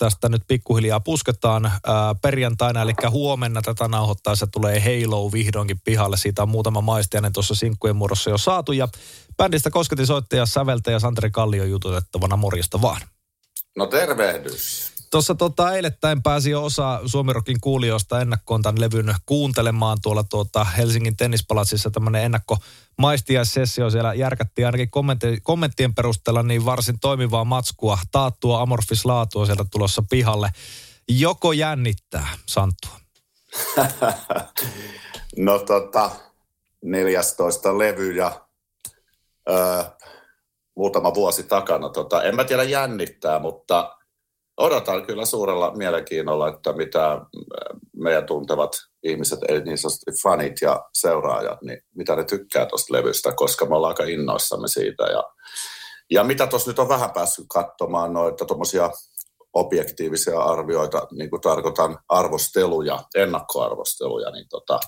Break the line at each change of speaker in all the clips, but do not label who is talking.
tästä nyt pikkuhiljaa pusketaan ää, perjantaina, eli huomenna tätä nauhoittaessa tulee Halo vihdoinkin pihalle. Siitä on muutama maistiainen tuossa sinkkujen muodossa jo saatu ja bändistä kosketin soittaja, säveltäjä Santeri Kallio jututettavana morjesta vaan.
No tervehdys.
Tuossa tota, eilettäin pääsi jo osa Suomirokin kuulijoista ennakkoon tämän levyn kuuntelemaan tuolla tuota Helsingin tennispalatsissa tämmöinen ennakko maistiaissessio. Siellä järkättiin ainakin kommentti, kommenttien perusteella niin varsin toimivaa matskua, taattua amorfislaatua sieltä tulossa pihalle. Joko jännittää, Santtua?
no tota, 14 levy ja ö, muutama vuosi takana. Tota, en mä tiedä jännittää, mutta odotan kyllä suurella mielenkiinnolla, että mitä meidän tuntevat ihmiset, eli niin sanotusti fanit ja seuraajat, niin mitä ne tykkää tuosta levystä, koska me ollaan aika innoissamme siitä. Ja, ja mitä tuossa nyt on vähän päässyt katsomaan, noita tuommoisia objektiivisia arvioita, niin kuin tarkoitan arvosteluja, ennakkoarvosteluja, niin tota,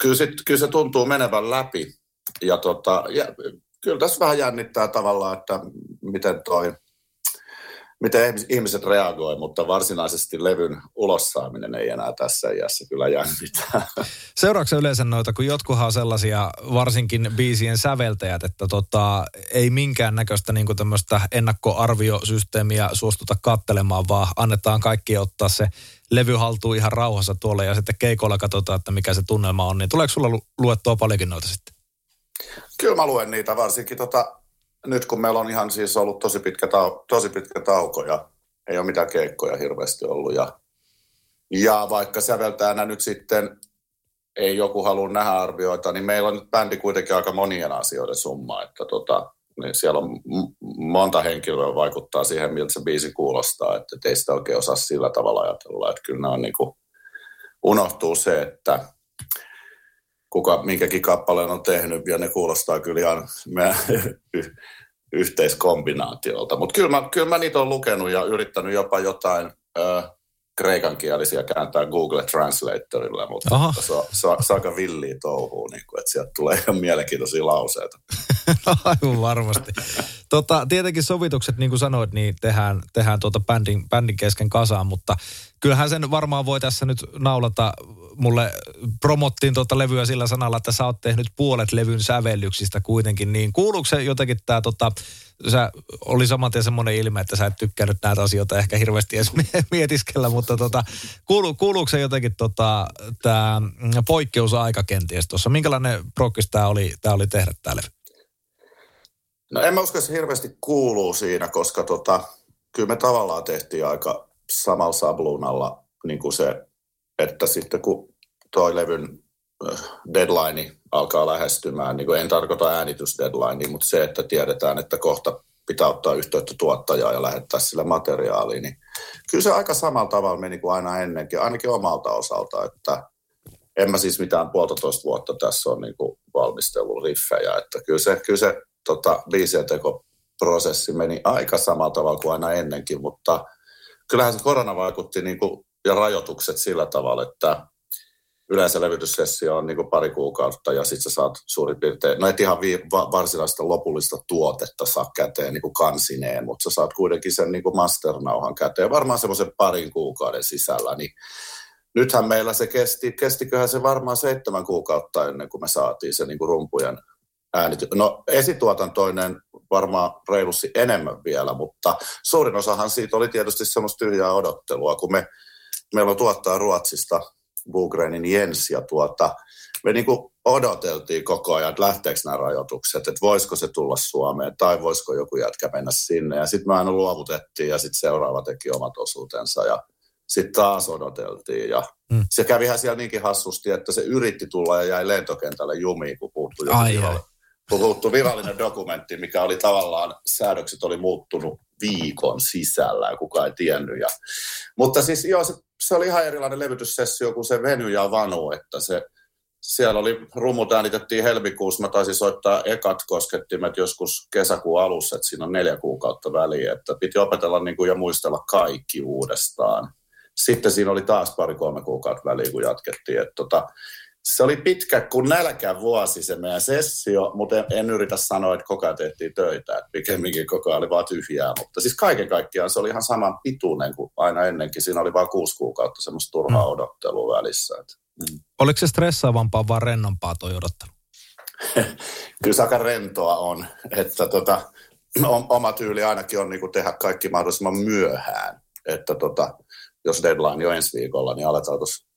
kyllä, sit, kyllä se tuntuu menevän läpi. Ja, tota, ja kyllä tässä vähän jännittää tavallaan, että miten toi miten ihmiset reagoi, mutta varsinaisesti levyn ulossaaminen ei enää tässä iässä kyllä jännitä.
Seuraavaksi yleensä noita, kun jotkuhan on sellaisia, varsinkin biisien säveltäjät, että tota, ei minkään näköistä niin tämmöistä ennakkoarviosysteemiä suostuta kattelemaan, vaan annetaan kaikki ottaa se levy haltuun ihan rauhassa tuolle ja sitten keikolla katsotaan, että mikä se tunnelma on. Niin tuleeko sulla luettua paljonkin noita sitten?
Kyllä mä luen niitä, varsinkin tota, nyt kun meillä on ihan siis ollut tosi pitkä, tau- tosi pitkä tauko ja ei ole mitään keikkoja hirveästi ollut. Ja, ja vaikka säveltäjänä nyt sitten ei joku halua nähdä arvioita, niin meillä on nyt bändi kuitenkin aika monien asioiden summa, että tota, niin siellä on monta henkilöä vaikuttaa siihen, miltä se biisi kuulostaa, että ei sitä oikein osaa sillä tavalla ajatella, että kyllä on niin kuin, unohtuu se, että kuka minkäkin kappaleen on tehnyt, ja ne kuulostaa kyllä ihan meidän yhteiskombinaatiolta. Mutta kyllä mä, kyllä mä niitä olen lukenut ja yrittänyt jopa jotain ö, kreikankielisiä kääntää Google Translatorilla, mutta Aha. se, on, se, on, se on aika villiä touhua, niin kuin, että sieltä tulee ihan mielenkiintoisia lauseita.
Aivan varmasti. tota, tietenkin sovitukset, niin kuin sanoit, niin tehdään, tehdään tuota bändin, bändin kesken kasaan, mutta kyllähän sen varmaan voi tässä nyt naulata mulle promottiin tuota levyä sillä sanalla, että sä oot tehnyt puolet levyn sävellyksistä kuitenkin, niin kuuluuko se jotenkin tämä tota, sä oli saman tien semmoinen ilme, että sä et tykkännyt näitä asioita ehkä hirveästi edes mietiskellä, mutta tota, kuulu, kuuluuko se jotenkin tota, tämä poikkeusaika kenties tuossa? Minkälainen prokkis tämä oli, tää oli tehdä tää levy?
No en mä usko, että se hirveästi kuuluu siinä, koska tota, kyllä me tavallaan tehtiin aika samalla sabluunalla niin kuin se, että sitten kun toi levyn deadline alkaa lähestymään, niin kuin en tarkoita äänitysdeadline, mutta se, että tiedetään, että kohta pitää ottaa yhteyttä tuottajaa ja lähettää sille materiaalia, niin kyllä se aika samalla tavalla meni kuin aina ennenkin, ainakin omalta osalta, että en mä siis mitään puolitoista vuotta tässä on niin valmistellut riffejä, että kyllä se, kyllä se tota, prosessi meni aika samalla tavalla kuin aina ennenkin, mutta kyllähän se korona vaikutti niin kuin, ja rajoitukset sillä tavalla, että yleensä levytyssessio on niin kuin pari kuukautta ja sitten sä saat suurin piirtein, no et ihan vi, va, varsinaista lopullista tuotetta saa käteen niin kuin kansineen, mutta sä saat kuitenkin sen niin kuin masternauhan käteen varmaan semmoisen parin kuukauden sisällä, niin nythän meillä se kesti, kestiköhän se varmaan seitsemän kuukautta ennen kuin me saatiin se niin kuin rumpujen äänity. No esituotantoinen varmaan reilusti enemmän vielä, mutta suurin osahan siitä oli tietysti semmoista tyhjää odottelua, kun me, meillä on tuottaa Ruotsista Bugrenin Jens ja tuota, me niin kuin odoteltiin koko ajan, että lähteekö nämä rajoitukset, että voisiko se tulla Suomeen tai voisiko joku jätkä mennä sinne. Ja sitten me aina luovutettiin ja sitten seuraava teki omat osuutensa ja sitten taas odoteltiin. Ja hmm. se kävi ihan siellä niinkin hassusti, että se yritti tulla ja jäi lentokentälle jumiin, kun puuttui joku ai, ai. puhuttu virallinen dokumentti, mikä oli tavallaan, säädökset oli muuttunut viikon sisällä ja kukaan ei tiennyt. Ja, mutta siis joo, se se oli ihan erilainen levytyssessio kuin se veny ja vanu, että se, siellä oli, rummut äänitettiin helmikuussa, mä taisin soittaa ekat koskettimet joskus kesäkuun alussa, että siinä on neljä kuukautta väliä, että piti opetella niin kuin, ja muistella kaikki uudestaan. Sitten siinä oli taas pari-kolme kuukautta väliä, kun jatkettiin. Että, tota, se oli pitkä kuin nälkä vuosi se meidän sessio, mutta en, en yritä sanoa, että koko ajan tehtiin töitä, että pikemminkin koko ajan oli vaan tyhjää, mutta siis kaiken kaikkiaan se oli ihan saman pituinen kuin aina ennenkin. Siinä oli vain kuusi kuukautta semmoista turhaa mm. odottelua välissä. Että,
mm. Oliko se stressaavampaa vai rennompaa tuo odottelu?
Kyllä se aika rentoa on, että tota, oma tyyli ainakin on niin tehdä kaikki mahdollisimman myöhään, että tota, jos deadline on ensi viikolla, niin aletaan tuossa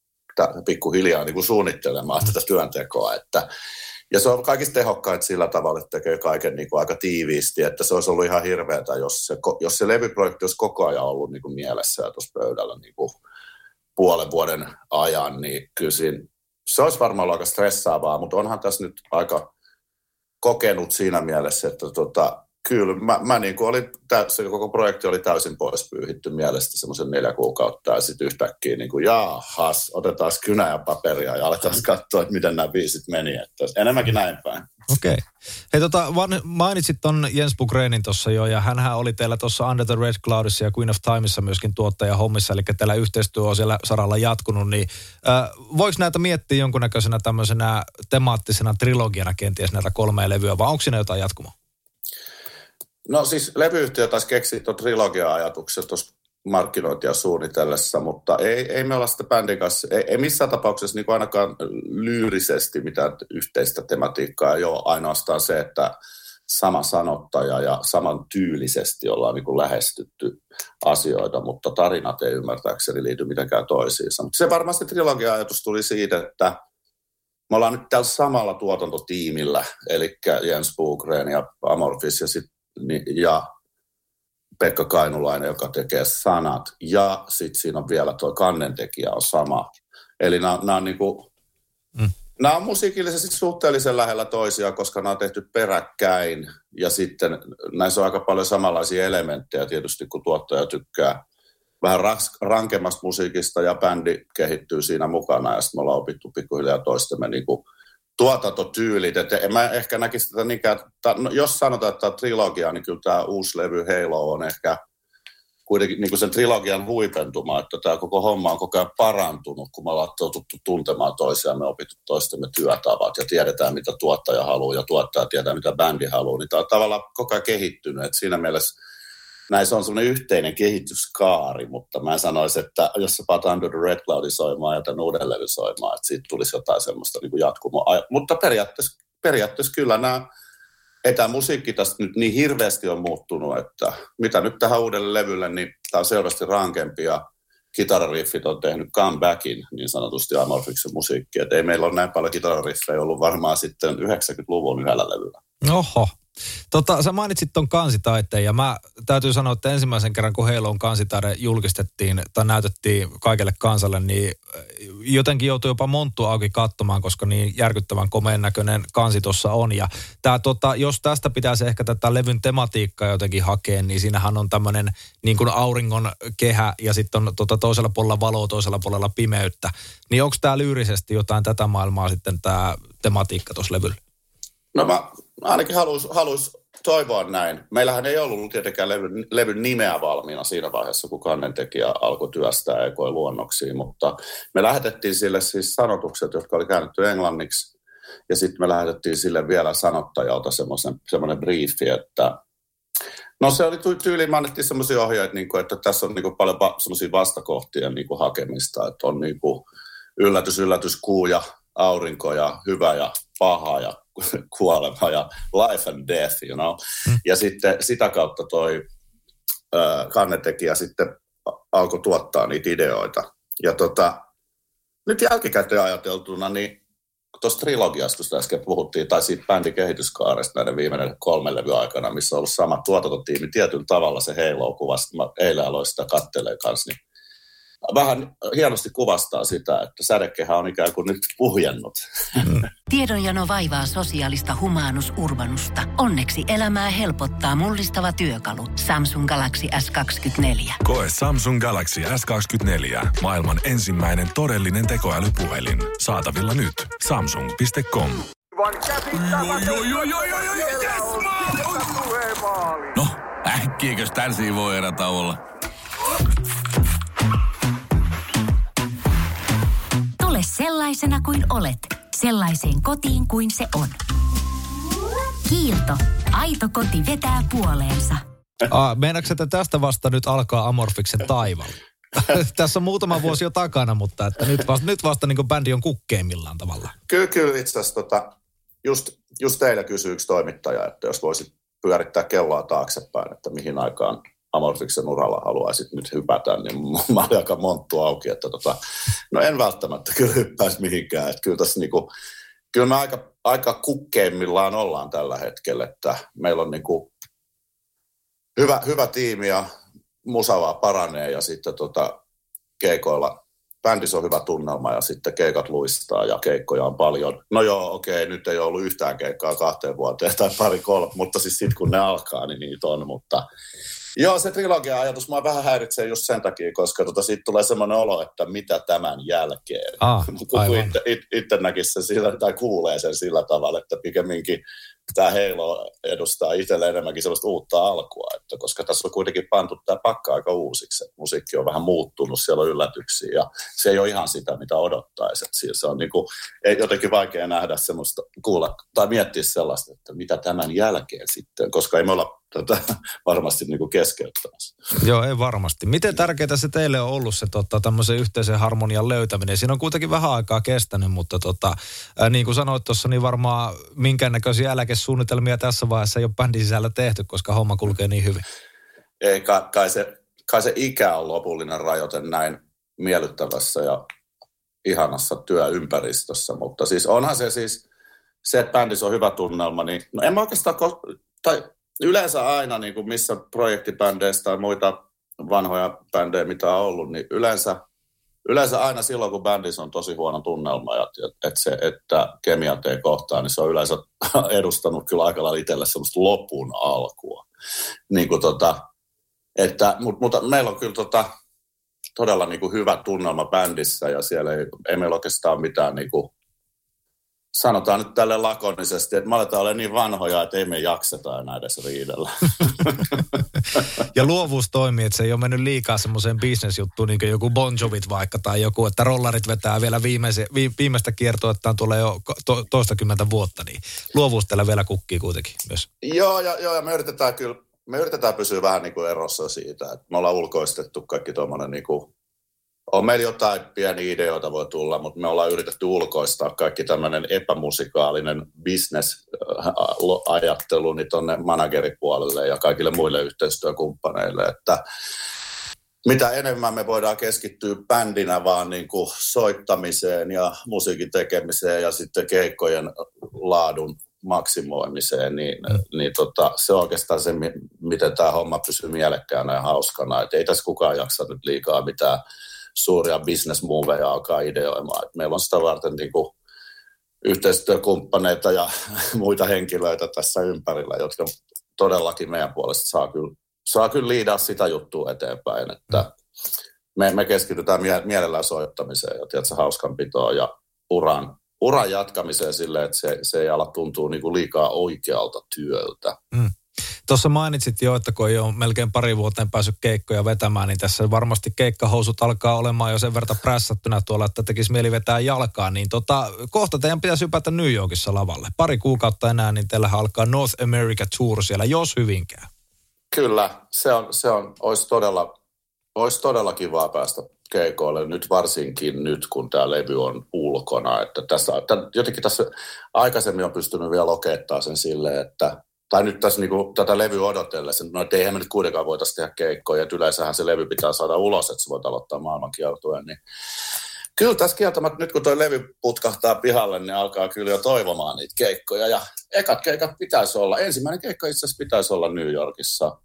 pikkuhiljaa niin kuin suunnittelemaan tätä työntekoa. Että, ja se on kaikista tehokkaita sillä tavalla, että tekee kaiken niin kuin aika tiiviisti, että se olisi ollut ihan hirveätä, jos se, jos se levyprojekti olisi koko ajan ollut niin kuin mielessä ja tuossa pöydällä niin kuin puolen vuoden ajan, niin kyllä siinä, se olisi varmaan ollut aika stressaavaa, mutta onhan tässä nyt aika kokenut siinä mielessä, että tota, Kyllä, mä, mä niin kuin olin, se koko projekti oli täysin pois pyyhitty mielestä semmoisen neljä kuukautta ja sitten yhtäkkiä niin kuin jaahas, otetaan kynä ja paperia ja aletaan katsoa, että miten nämä biisit meni. Että enemmänkin näin päin.
Okei. Okay. Hei tota, van, mainitsit ton Jens Bukrenin tuossa jo ja hän oli teillä tuossa Under the Red Cloudissa ja Queen of Timeissa myöskin tuottaja hommissa, eli teillä yhteistyö on siellä saralla jatkunut, niin äh, voiko näitä miettiä jonkunnäköisenä tämmöisenä temaattisena trilogiana kenties näitä kolmea levyä, vai onko siinä jotain jatkumoa?
No siis levyyhtiö taisi keksiä tuon trilogia-ajatuksen tuossa markkinointia suunnitellessa, mutta ei, ei me olla sitä bändin kanssa, ei, ei missään tapauksessa niin ainakaan lyyrisesti mitään yhteistä tematiikkaa, ole ainoastaan se, että sama sanottaja ja saman tyylisesti ollaan niin kuin lähestytty asioita, mutta tarinat ei ymmärtääkseni liity mitenkään toisiinsa. Mutta se varmasti trilogia-ajatus tuli siitä, että me ollaan nyt tällä samalla tuotantotiimillä, eli Jens Bugren ja Amorphis ja sitten ja Pekka Kainulainen, joka tekee sanat. Ja sitten siinä on vielä tuo kannentekijä on sama. Eli nämä, on niin kuin, mm. Nämä on musiikillisesti suhteellisen lähellä toisia, koska nämä on tehty peräkkäin ja sitten näissä on aika paljon samanlaisia elementtejä tietysti, kun tuottaja tykkää vähän rankemmasta musiikista ja bändi kehittyy siinä mukana ja sitten me ollaan opittu pikkuhiljaa toistemme niin kuin tuotantotyylit. että en mä ehkä näkisi tätä niinkään, no, jos sanotaan, että trilogia, niin kyllä tämä uusi levy Halo on ehkä kuitenkin niin kuin sen trilogian huipentuma, että tämä koko homma on koko ajan parantunut, kun me ollaan totuttu tuntemaan toisiaan, me opittu toistemme työtavat ja tiedetään, mitä tuottaja haluaa ja tuottaja tietää, mitä bändi haluaa, niin tämä on tavallaan koko ajan kehittynyt, että siinä mielessä näissä on semmoinen yhteinen kehityskaari, mutta mä sanoisin, että jos sä paat Under the Red Cloudin soimaan ja tämän uuden levy soimaan, että siitä tulisi jotain semmoista niin jatkumoa. Mutta periaatteessa, periaatteessa kyllä nämä etämusiikki tästä nyt niin hirveästi on muuttunut, että mitä nyt tähän uudelle levylle, niin tämä on selvästi rankempi ja kitarariffit on tehnyt comebackin niin sanotusti Amorfiksen musiikkia. Että ei meillä ole näin paljon kitarariffejä ollut varmaan sitten 90-luvun yhdellä levyllä.
Oho, Tota, sä mainitsit ton kansitaiteen ja mä täytyy sanoa, että ensimmäisen kerran kun on kansitaide julkistettiin tai näytettiin kaikelle kansalle, niin äh, jotenkin joutui jopa monttu auki katsomaan, koska niin järkyttävän komeen näköinen kansi tuossa on. Ja tää, tota, jos tästä pitäisi ehkä tätä levyn tematiikkaa jotenkin hakea, niin siinähän on tämmöinen niin kuin auringon kehä ja sitten on tota, toisella puolella valoa, toisella puolella pimeyttä. Niin onko tämä lyyrisesti jotain tätä maailmaa sitten tämä tematiikka tuossa levyllä?
No mä ainakin halus, halus toivoa näin. Meillähän ei ollut tietenkään levyn, levyn nimeä valmiina siinä vaiheessa, kun kannentekijä alkoi työstää ekoi luonnoksia, mutta me lähetettiin sille siis sanotukset, jotka oli käännetty englanniksi, ja sitten me lähetettiin sille vielä sanottajalta semmoinen briefi, että No se oli tyyliin, mä annettiin semmoisia ohjeita, niin kuin, että tässä on niin kuin, paljon va- semmoisia vastakohtia niin kuin, hakemista, että on niin kuin, yllätys, yllätys, kuu ja aurinko ja hyvä ja paha ja kuolema ja life and death, you know. Mm. Ja sitten sitä kautta toi äh, kannetekijä sitten alkoi tuottaa niitä ideoita. Ja tota, nyt jälkikäteen ajateltuna, niin tuossa trilogiasta, josta äsken puhuttiin, tai siitä bändin kehityskaaresta näiden viimeinen kolmen levy aikana, missä on ollut sama tuotantotiimi tietyllä tavalla se Halo-kuva, mä eilen aloin sitä kattelee kanssa, niin vähän hienosti kuvastaa sitä, että sädekehä on ikään kuin nyt puhjennut.
Mm. Tiedonjano vaivaa sosiaalista humanus urbanusta. Onneksi elämää helpottaa mullistava työkalu. Samsung Galaxy S24.
Koe Samsung Galaxy S24. Maailman ensimmäinen todellinen tekoälypuhelin. Saatavilla nyt. Samsung.com.
No, äkkiäkös tän voi erätä
sellaisena kuin olet, sellaiseen kotiin kuin se on. Kiilto. Aito koti vetää puoleensa.
Ah, meinaatko, että tästä vasta nyt alkaa Amorfiksen taival? Tässä on muutama vuosi jo takana, mutta että nyt vasta, nyt vasta niin bändi on kukkeimmillaan tavalla.
Kyllä, kyllä itse asiassa tota, just, just teillä kysyy yksi toimittaja, että jos voisit pyörittää kelloa taaksepäin, että mihin aikaan Amorfiksen uralla haluaisit nyt hypätä, niin mä olin aika monttu auki, että tota, no en välttämättä kyllä hyppäisi mihinkään. Että kyllä tässä niinku, kyllä me aika, aika kukkeimmillaan ollaan tällä hetkellä, että meillä on niinku hyvä, hyvä tiimi ja musavaa paranee ja sitten tota, keikoilla bändissä on hyvä tunnelma ja sitten keikat luistaa ja keikkoja on paljon. No joo, okei, nyt ei ollut yhtään keikkaa kahteen vuoteen tai pari kolme, mutta siis sitten kun ne alkaa, niin niitä on. Mutta Joo, se trilogia-ajatus mua vähän häiritsee just sen takia, koska tota, siitä tulee semmoinen olo, että mitä tämän jälkeen.
Ah,
kun itse, itse näkisi sen sillä, tai kuulee sen sillä tavalla, että pikemminkin tämä Halo edustaa itselle enemmänkin sellaista uutta alkua, että koska tässä on kuitenkin pantu tämä pakka aika uusiksi. Musiikki on vähän muuttunut, siellä on yllätyksiä ja se ei ole ihan sitä, mitä odottaisi. Että se on niin kuin, ei jotenkin vaikea nähdä semmoista, kuulla tai miettiä sellaista, että mitä tämän jälkeen sitten, koska ei me olla tätä varmasti niin kuin keskeyttämässä.
Joo, ei varmasti. Miten tärkeää se teille on ollut se tota, tämmöisen yhteisen harmonian löytäminen? Siinä on kuitenkin vähän aikaa kestänyt, mutta tota, niin kuin sanoit tuossa, niin varmaan minkäännäköisiä eläkesuunnitelmia tässä vaiheessa ei ole bändin sisällä tehty, koska homma kulkee niin hyvin.
Ei, kai se, kai se ikä on lopullinen rajoite näin miellyttävässä ja ihanassa työympäristössä, mutta siis onhan se siis, se, että bändissä on hyvä tunnelma, niin no en mä oikeastaan, tai yleensä aina, niin kuin missä projektibändeissä tai muita vanhoja bändejä, mitä on ollut, niin yleensä, yleensä aina silloin, kun bändissä on tosi huono tunnelma ja että, se, että kemiat ei kohtaa, niin se on yleensä edustanut kyllä aika lailla itselle semmoista lopun alkua. Niin kuin tota, että, mutta, mutta meillä on kyllä tota, todella niin kuin hyvä tunnelma bändissä ja siellä ei, ei meillä oikeastaan mitään niin kuin sanotaan nyt tälle lakonisesti, että me aletaan olla niin vanhoja, että ei me jakseta enää edes riidellä.
ja luovuus toimii, että se ei ole mennyt liikaa semmoiseen bisnesjuttuun, niin kuin joku Bon Jovit vaikka, tai joku, että rollarit vetää vielä viimeise, vi, viimeistä kiertoa, että tulee jo to, toistakymmentä vuotta, niin luovuus tällä vielä kukkii kuitenkin myös.
Joo, ja, joo, ja me yritetään kyllä, me yritetään pysyä vähän niin kuin erossa siitä, että me ollaan ulkoistettu kaikki tuommoinen niin kuin on meillä jotain pieniä ideoita voi tulla, mutta me ollaan yritetty ulkoistaa kaikki tämmöinen epämusikaalinen business-ajattelu niin tuonne manageripuolelle ja kaikille muille yhteistyökumppaneille, että mitä enemmän me voidaan keskittyä bändinä vaan niin kuin soittamiseen ja musiikin tekemiseen ja sitten keikkojen laadun maksimoimiseen, niin, niin tota, se on oikeastaan se, miten tämä homma pysyy mielekkäänä ja hauskana. Et ei tässä kukaan jaksa nyt liikaa mitään suuria bisnesmoveja alkaa ideoimaan. Et meillä on sitä varten niin kuin yhteistyökumppaneita ja muita henkilöitä tässä ympärillä, jotka todellakin meidän puolesta saa kyllä, saa kyllä liidaa sitä juttua eteenpäin, että me, me keskitytään mie- mielellään soittamiseen ja tiedätkö, hauskanpitoon ja uran, uran jatkamiseen silleen, että se, se ei ala tuntua niin kuin liikaa oikealta työltä. Mm.
Tuossa mainitsit jo, että kun ei ole melkein pari vuoteen päässyt keikkoja vetämään, niin tässä varmasti keikkahousut alkaa olemaan jo sen verran prässättynä tuolla, että tekisi mieli vetää jalkaa. Niin tota, kohta teidän pitäisi hypätä New Yorkissa lavalle. Pari kuukautta enää, niin teillä alkaa North America Tour siellä, jos hyvinkään.
Kyllä, se on, se on olisi todella, olisi todella kivaa päästä keikoille, nyt varsinkin nyt, kun tämä levy on ulkona. Että tässä, jotenkin tässä aikaisemmin on pystynyt vielä lokettaa sen silleen, että tai nyt tässä niin kuin, tätä levyä odotellessa, no että eihän me nyt kuitenkaan voitaisiin tehdä keikkoja, että yleensähän se levy pitää saada ulos, että se voit aloittaa maailmankiertueen, niin kyllä tässä kieltämättä nyt kun tuo levy putkahtaa pihalle, niin alkaa kyllä jo toivomaan niitä keikkoja, ja ekat keikat pitäisi olla, ensimmäinen keikka itse asiassa pitäisi olla New Yorkissa,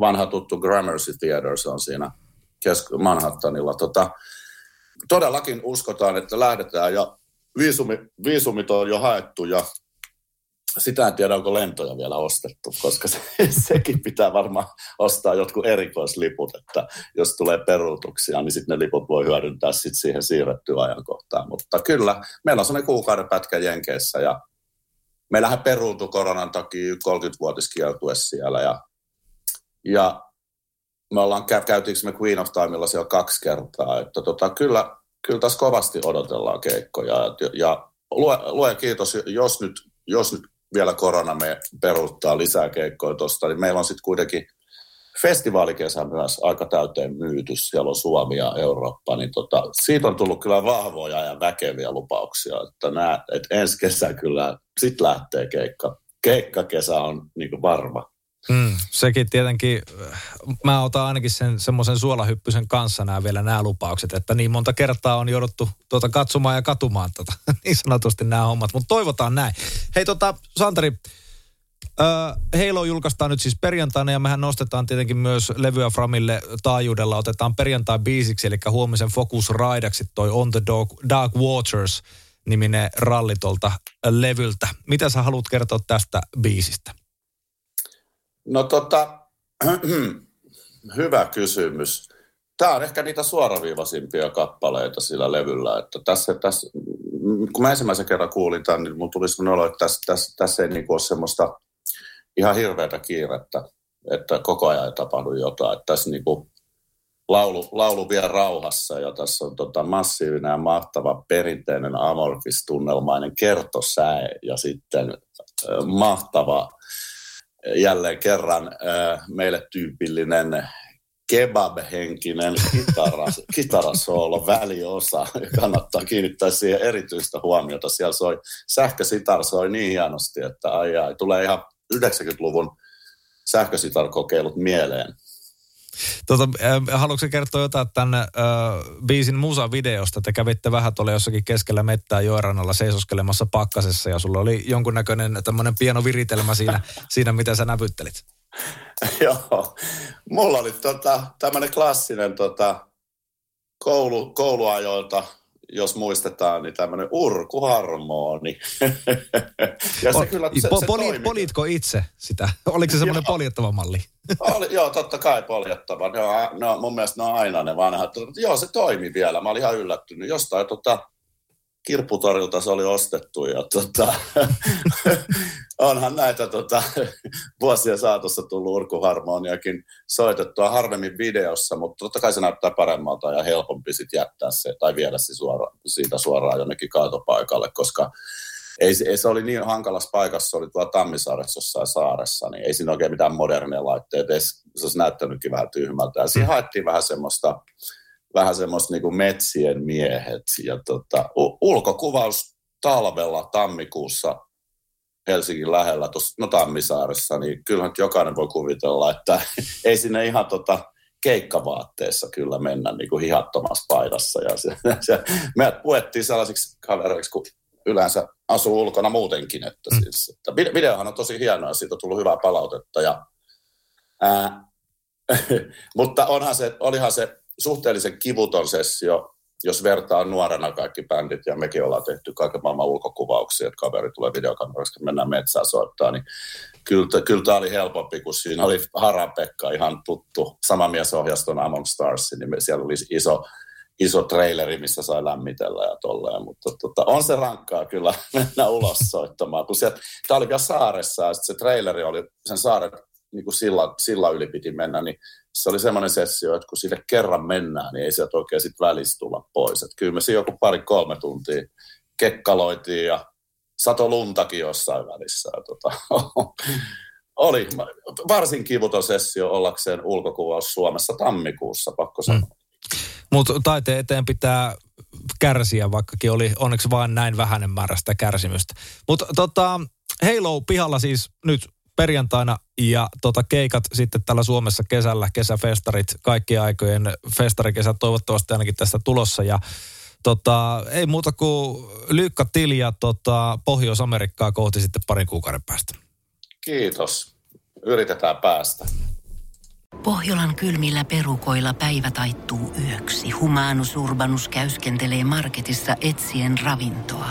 vanha tuttu Gramercy Theater, se on siinä kesk- Manhattanilla. Tota, todellakin uskotaan, että lähdetään ja viisumi, viisumit on jo haettu ja sitä en tiedä, onko lentoja vielä ostettu, koska se, sekin pitää varmaan ostaa jotkut erikoisliput, että jos tulee peruutuksia, niin sitten ne liput voi hyödyntää sit siihen siirrettyä ajankohtaan. Mutta kyllä, meillä on sellainen kuukauden pätkä Jenkeissä ja meillähän peruutu koronan takia 30-vuotiskiertue siellä ja, ja me ollaan, käytiinkö me Queen of Timeilla siellä kaksi kertaa, että tota, kyllä, kyllä tässä kovasti odotellaan keikkoja ja, ja lue, lue kiitos, jos nyt, jos nyt vielä korona me peruuttaa lisää keikkoja tuosta, niin meillä on sitten kuitenkin festivaalikesä myös aika täyteen myyty. Siellä on Suomi ja Eurooppa, niin tota, siitä on tullut kyllä vahvoja ja väkeviä lupauksia, että, nää, että ensi kesä kyllä sitten lähtee keikka. Keikkakesä on niin varma.
Mm, sekin tietenkin, mä otan ainakin sen semmoisen suolahyppysen kanssa nämä vielä nämä lupaukset, että niin monta kertaa on jouduttu tuota katsomaan ja katumaan tota, niin sanotusti nämä hommat, mutta toivotaan näin. Hei tota, Santeri, äh, Halo julkaistaan nyt siis perjantaina ja mehän nostetaan tietenkin myös levyä Framille taajuudella, otetaan perjantai biisiksi, eli huomisen Focus Raidaksi toi On the Dark, Dark Waters niminen ralli tuolta levyltä. Mitä sä haluat kertoa tästä biisistä?
No tota, hyvä kysymys. Tämä on ehkä niitä suoraviivaisimpia kappaleita sillä levyllä. Että tässä, tässä, kun mä ensimmäisen kerran kuulin tämän, niin mun tuli olo, että tässä, tässä, tässä ei niin ole semmoista ihan hirveätä kiirettä, että koko ajan ei tapahdu jotain. Että tässä niin kuin laulu, laulu vielä rauhassa ja tässä on tota massiivinen ja mahtava perinteinen amorfistunnelmainen kertosäe ja sitten mahtava jälleen kerran meille tyypillinen kebab-henkinen kitaras, kitarasoolo, väliosa. Kannattaa kiinnittää siihen erityistä huomiota. Siellä soi, sähkösitar soi niin hienosti, että ai, ai, tulee ihan 90-luvun sähkösitar-kokeilut mieleen.
Tota, äh, haluatko kertoa jotain tämän äh, biisin musa-videosta? Te kävitte vähän tuolla jossakin keskellä mettää joerannalla seisoskelemassa pakkasessa ja sulla oli jonkunnäköinen tämmöinen pieno viritelmä siinä, siinä mitä sä näpyttelit.
Joo, mulla oli tota, tämmöinen klassinen tota, koulu, kouluajoilta jos muistetaan, niin tämmöinen urkuharmoni.
ja se kyllä, se, po, se poli, Politko itse sitä? Oliko se semmoinen poljettava malli?
Oli, joo, totta kai poljettava. No, no, mun mielestä ne on aina ne vanhat. Joo, se toimi vielä. Mä olin ihan yllättynyt. Jostain tota, kirpputorilta se oli ostettu ja tota, onhan näitä tota, vuosien saatossa tullut urkuharmoniakin soitettua harvemmin videossa, mutta totta kai se näyttää paremmalta ja helpompi sitten jättää se tai viedä se suora, siitä suoraan jonnekin kaatopaikalle, koska ei, ei se oli niin hankalassa paikassa, se oli tuolla Tammisaaressa jossain saaressa, niin ei siinä oikein mitään moderneja laitteita, se olisi näyttänytkin vähän tyhmältä. Ja siinä haettiin vähän semmoista vähän semmoista niin kuin metsien miehet. Ja tota, ulkokuvaus talvella tammikuussa Helsingin lähellä, tuossa no Tammisaaressa, niin kyllähän jokainen voi kuvitella, että ei sinne ihan tota, keikkavaatteessa kyllä mennä niin kuin hihattomassa paidassa. Ja se, se, meidät puettiin sellaisiksi kavereiksi, kun yleensä asuu ulkona muutenkin. Että mm. siis, että videohan on tosi hienoa, siitä on tullut hyvää palautetta. Ja, ää, mutta onhan se, olihan se suhteellisen kivuton sessio, jos vertaa nuorena kaikki bändit, ja mekin ollaan tehty kaiken maailman ulkokuvauksia, että kaveri tulee videokamerasta, mennään metsään soittaa, niin kyllä, kyllä tämä oli helpompi, kun siinä oli Haran-Pekka, ihan tuttu, sama mies ohjaston Among Stars, niin siellä oli iso, iso traileri, missä sai lämmitellä ja tolleen, mutta tota, on se rankkaa kyllä mennä ulos soittamaan, kun tämä oli vielä saaressa ja se traileri oli sen saaren niin kuin silla, silla yli piti mennä, niin se oli semmoinen sessio, että kun sille kerran mennään, niin ei sieltä oikein sitten välissä tulla pois. Että kyllä me siinä joku pari-kolme tuntia kekkaloitiin ja sato luntakin jossain välissä. Ja tota, oli varsin kivuton sessio ollakseen ulkokuvaus Suomessa tammikuussa, pakko sanoa. Mm.
Mutta taiteen eteen pitää kärsiä, vaikkakin oli onneksi vain näin vähäinen määrä sitä kärsimystä. Mutta tota, Halo pihalla siis nyt perjantaina ja tota, keikat sitten täällä Suomessa kesällä, kesäfestarit, kaikkien aikojen festarikesät toivottavasti ainakin tästä tulossa ja tota, ei muuta kuin lyykkä tilja tota, Pohjois-Amerikkaa kohti sitten parin kuukauden päästä.
Kiitos. Yritetään päästä.
Pohjolan kylmillä perukoilla päivä taittuu yöksi. Humanus Urbanus käyskentelee marketissa etsien ravintoa.